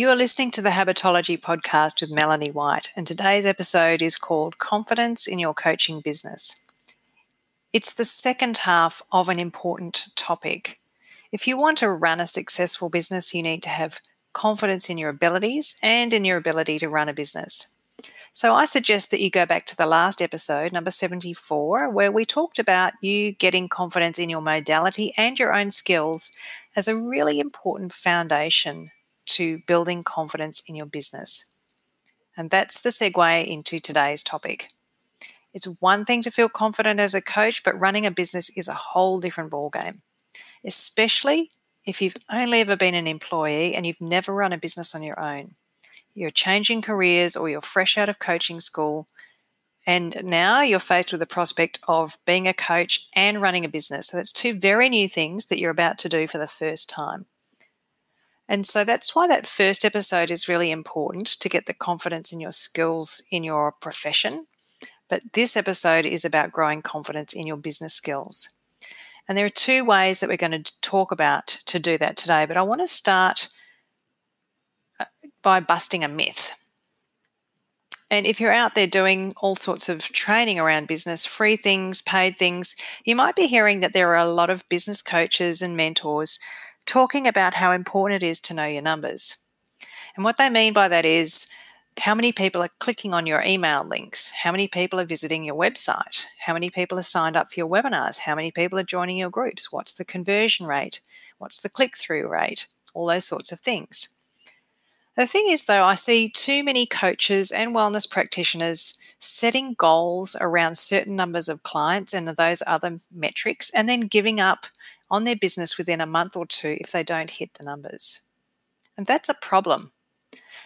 You are listening to the Habitology podcast with Melanie White, and today's episode is called Confidence in Your Coaching Business. It's the second half of an important topic. If you want to run a successful business, you need to have confidence in your abilities and in your ability to run a business. So I suggest that you go back to the last episode, number 74, where we talked about you getting confidence in your modality and your own skills as a really important foundation to building confidence in your business. And that's the segue into today's topic. It's one thing to feel confident as a coach, but running a business is a whole different ballgame, especially if you've only ever been an employee and you've never run a business on your own. You're changing careers or you're fresh out of coaching school, and now you're faced with the prospect of being a coach and running a business. So that's two very new things that you're about to do for the first time. And so that's why that first episode is really important to get the confidence in your skills in your profession. But this episode is about growing confidence in your business skills. And there are two ways that we're going to talk about to do that today. But I want to start uh, by busting a myth. And if you're out there doing all sorts of training around business, free things, paid things, you might be hearing that there are a lot of business coaches and mentors talking about how important it is to know your numbers. And what they mean by that is how many people are clicking on your email links, how many people are visiting your website, how many people are signed up for your webinars, how many people are joining your groups, what's the conversion rate, what's the click through rate, all those sorts of things. The thing is, though, I see too many coaches and wellness practitioners setting goals around certain numbers of clients and those other metrics and then giving up on their business within a month or two if they don't hit the numbers. And that's a problem.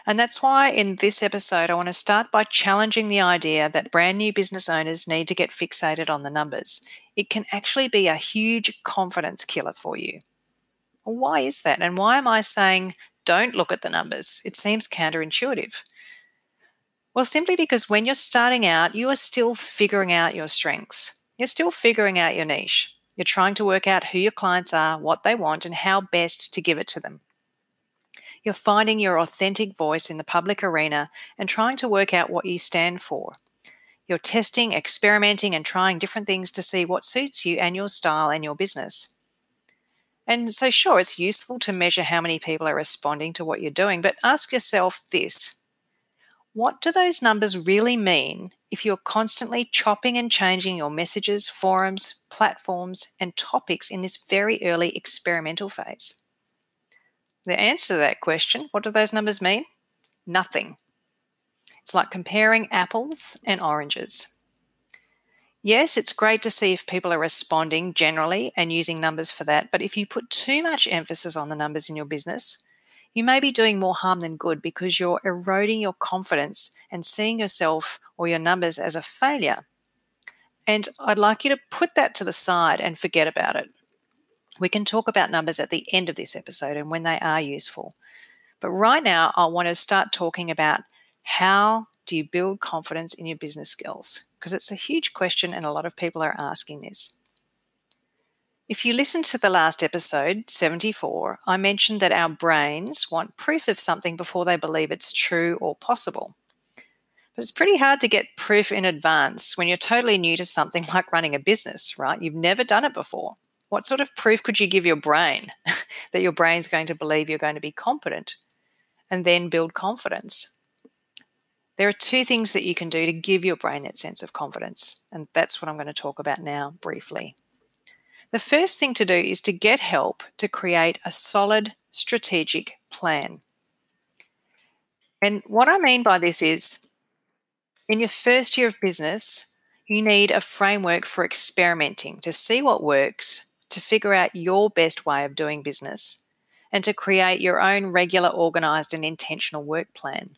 And that's why in this episode, I want to start by challenging the idea that brand new business owners need to get fixated on the numbers. It can actually be a huge confidence killer for you. Why is that? And why am I saying don't look at the numbers? It seems counterintuitive. Well, simply because when you're starting out, you are still figuring out your strengths. You're still figuring out your niche. You're trying to work out who your clients are, what they want, and how best to give it to them. You're finding your authentic voice in the public arena and trying to work out what you stand for. You're testing, experimenting, and trying different things to see what suits you and your style and your business. And so, sure, it's useful to measure how many people are responding to what you're doing, but ask yourself this what do those numbers really mean if you're constantly chopping and changing your messages, forums, platforms, and topics in this very early experimental phase? The answer to that question, what do those numbers mean? Nothing. It's like comparing apples and oranges. Yes, it's great to see if people are responding generally and using numbers for that, but if you put too much emphasis on the numbers in your business, you may be doing more harm than good because you're eroding your confidence and seeing yourself or your numbers as a failure. And I'd like you to put that to the side and forget about it. We can talk about numbers at the end of this episode and when they are useful. But right now, I want to start talking about how do you build confidence in your business skills? Because it's a huge question and a lot of people are asking this. If you listen to the last episode, 74, I mentioned that our brains want proof of something before they believe it's true or possible. But it's pretty hard to get proof in advance when you're totally new to something like running a business, right? You've never done it before. What sort of proof could you give your brain that your brain's going to believe you're going to be competent and then build confidence? There are two things that you can do to give your brain that sense of confidence, and that's what I'm going to talk about now briefly. The first thing to do is to get help to create a solid strategic plan. And what I mean by this is in your first year of business, you need a framework for experimenting to see what works, to figure out your best way of doing business, and to create your own regular, organized, and intentional work plan.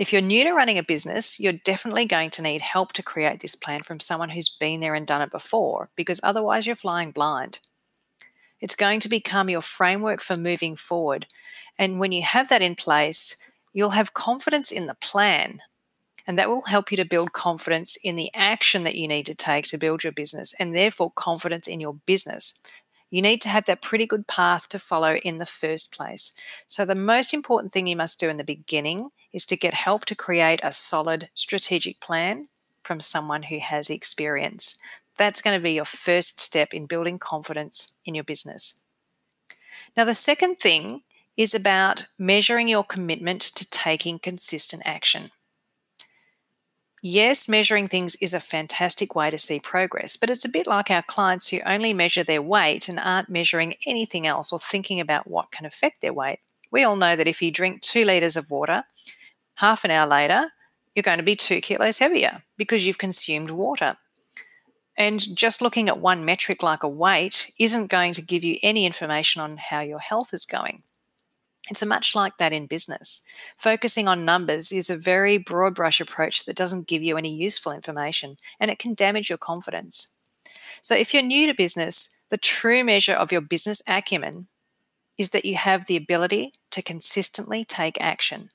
If you're new to running a business, you're definitely going to need help to create this plan from someone who's been there and done it before, because otherwise you're flying blind. It's going to become your framework for moving forward. And when you have that in place, you'll have confidence in the plan. And that will help you to build confidence in the action that you need to take to build your business and therefore confidence in your business. You need to have that pretty good path to follow in the first place. So, the most important thing you must do in the beginning is to get help to create a solid strategic plan from someone who has experience. That's going to be your first step in building confidence in your business. Now, the second thing is about measuring your commitment to taking consistent action. Yes, measuring things is a fantastic way to see progress, but it's a bit like our clients who only measure their weight and aren't measuring anything else or thinking about what can affect their weight. We all know that if you drink two litres of water, half an hour later, you're going to be two kilos heavier because you've consumed water. And just looking at one metric like a weight isn't going to give you any information on how your health is going. It's much like that in business. Focusing on numbers is a very broad brush approach that doesn't give you any useful information and it can damage your confidence. So, if you're new to business, the true measure of your business acumen is that you have the ability to consistently take action.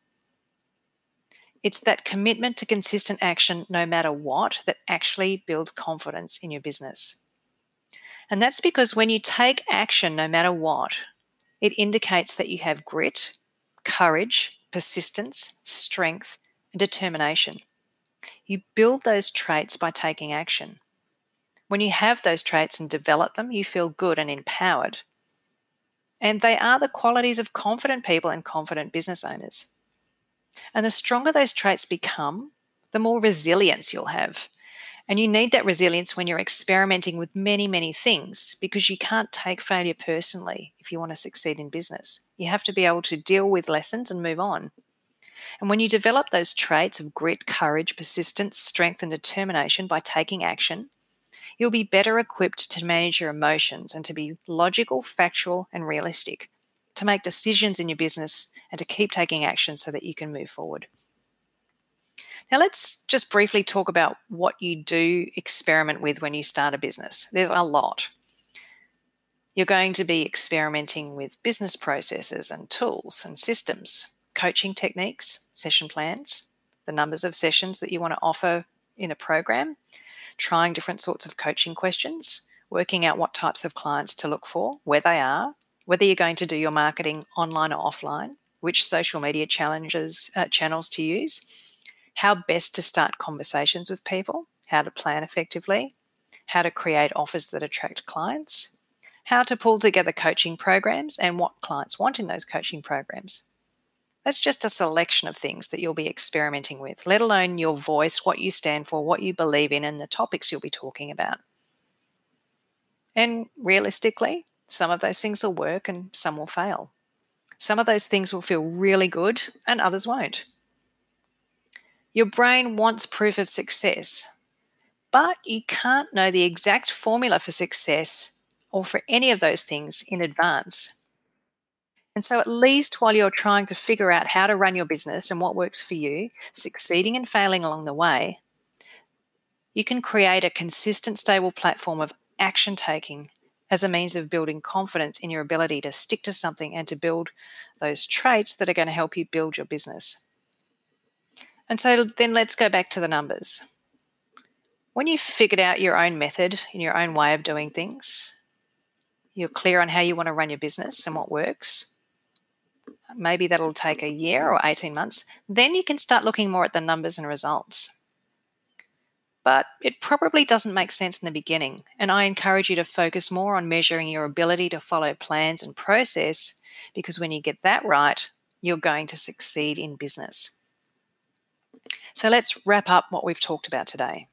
It's that commitment to consistent action, no matter what, that actually builds confidence in your business. And that's because when you take action, no matter what, it indicates that you have grit, courage, persistence, strength, and determination. You build those traits by taking action. When you have those traits and develop them, you feel good and empowered. And they are the qualities of confident people and confident business owners. And the stronger those traits become, the more resilience you'll have. And you need that resilience when you're experimenting with many, many things because you can't take failure personally if you want to succeed in business. You have to be able to deal with lessons and move on. And when you develop those traits of grit, courage, persistence, strength, and determination by taking action, you'll be better equipped to manage your emotions and to be logical, factual, and realistic, to make decisions in your business and to keep taking action so that you can move forward. Now, let's just briefly talk about what you do experiment with when you start a business. There's a lot. You're going to be experimenting with business processes and tools and systems, coaching techniques, session plans, the numbers of sessions that you want to offer in a program, trying different sorts of coaching questions, working out what types of clients to look for, where they are, whether you're going to do your marketing online or offline, which social media challenges uh, channels to use, how best to start conversations with people, how to plan effectively, how to create offers that attract clients, how to pull together coaching programs, and what clients want in those coaching programs. That's just a selection of things that you'll be experimenting with, let alone your voice, what you stand for, what you believe in, and the topics you'll be talking about. And realistically, some of those things will work and some will fail. Some of those things will feel really good and others won't. Your brain wants proof of success, but you can't know the exact formula for success or for any of those things in advance. And so, at least while you're trying to figure out how to run your business and what works for you, succeeding and failing along the way, you can create a consistent, stable platform of action taking as a means of building confidence in your ability to stick to something and to build those traits that are going to help you build your business. And so then let's go back to the numbers. When you've figured out your own method and your own way of doing things, you're clear on how you want to run your business and what works. Maybe that'll take a year or 18 months. Then you can start looking more at the numbers and results. But it probably doesn't make sense in the beginning, and I encourage you to focus more on measuring your ability to follow plans and process because when you get that right, you're going to succeed in business. So let's wrap up what we've talked about today.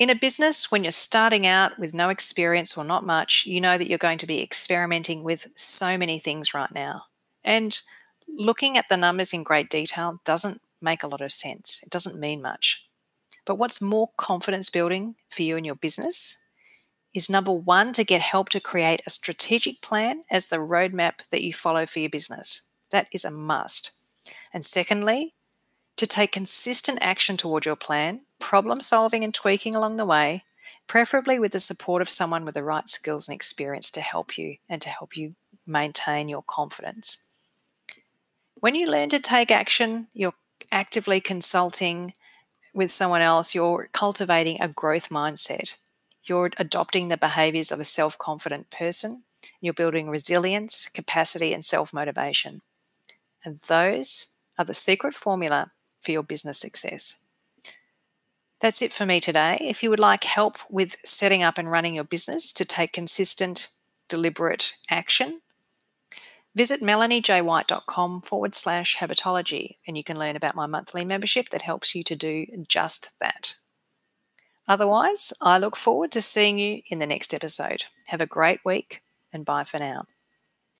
In a business, when you're starting out with no experience or not much, you know that you're going to be experimenting with so many things right now. And looking at the numbers in great detail doesn't make a lot of sense. It doesn't mean much. But what's more confidence building for you and your business is number one, to get help to create a strategic plan as the roadmap that you follow for your business. That is a must. And secondly, to take consistent action toward your plan, problem solving and tweaking along the way, preferably with the support of someone with the right skills and experience to help you and to help you maintain your confidence. When you learn to take action, you're actively consulting with someone else, you're cultivating a growth mindset. you're adopting the behaviors of a self confident person. You're building resilience, capacity, and self motivation. And those are the secret formula for your business success. That's it for me today. If you would like help with setting up and running your business to take consistent, deliberate action, visit melaniejwhite.com forward slash habitology and you can learn about my monthly membership that helps you to do just that. Otherwise, I look forward to seeing you in the next episode. Have a great week and bye for now.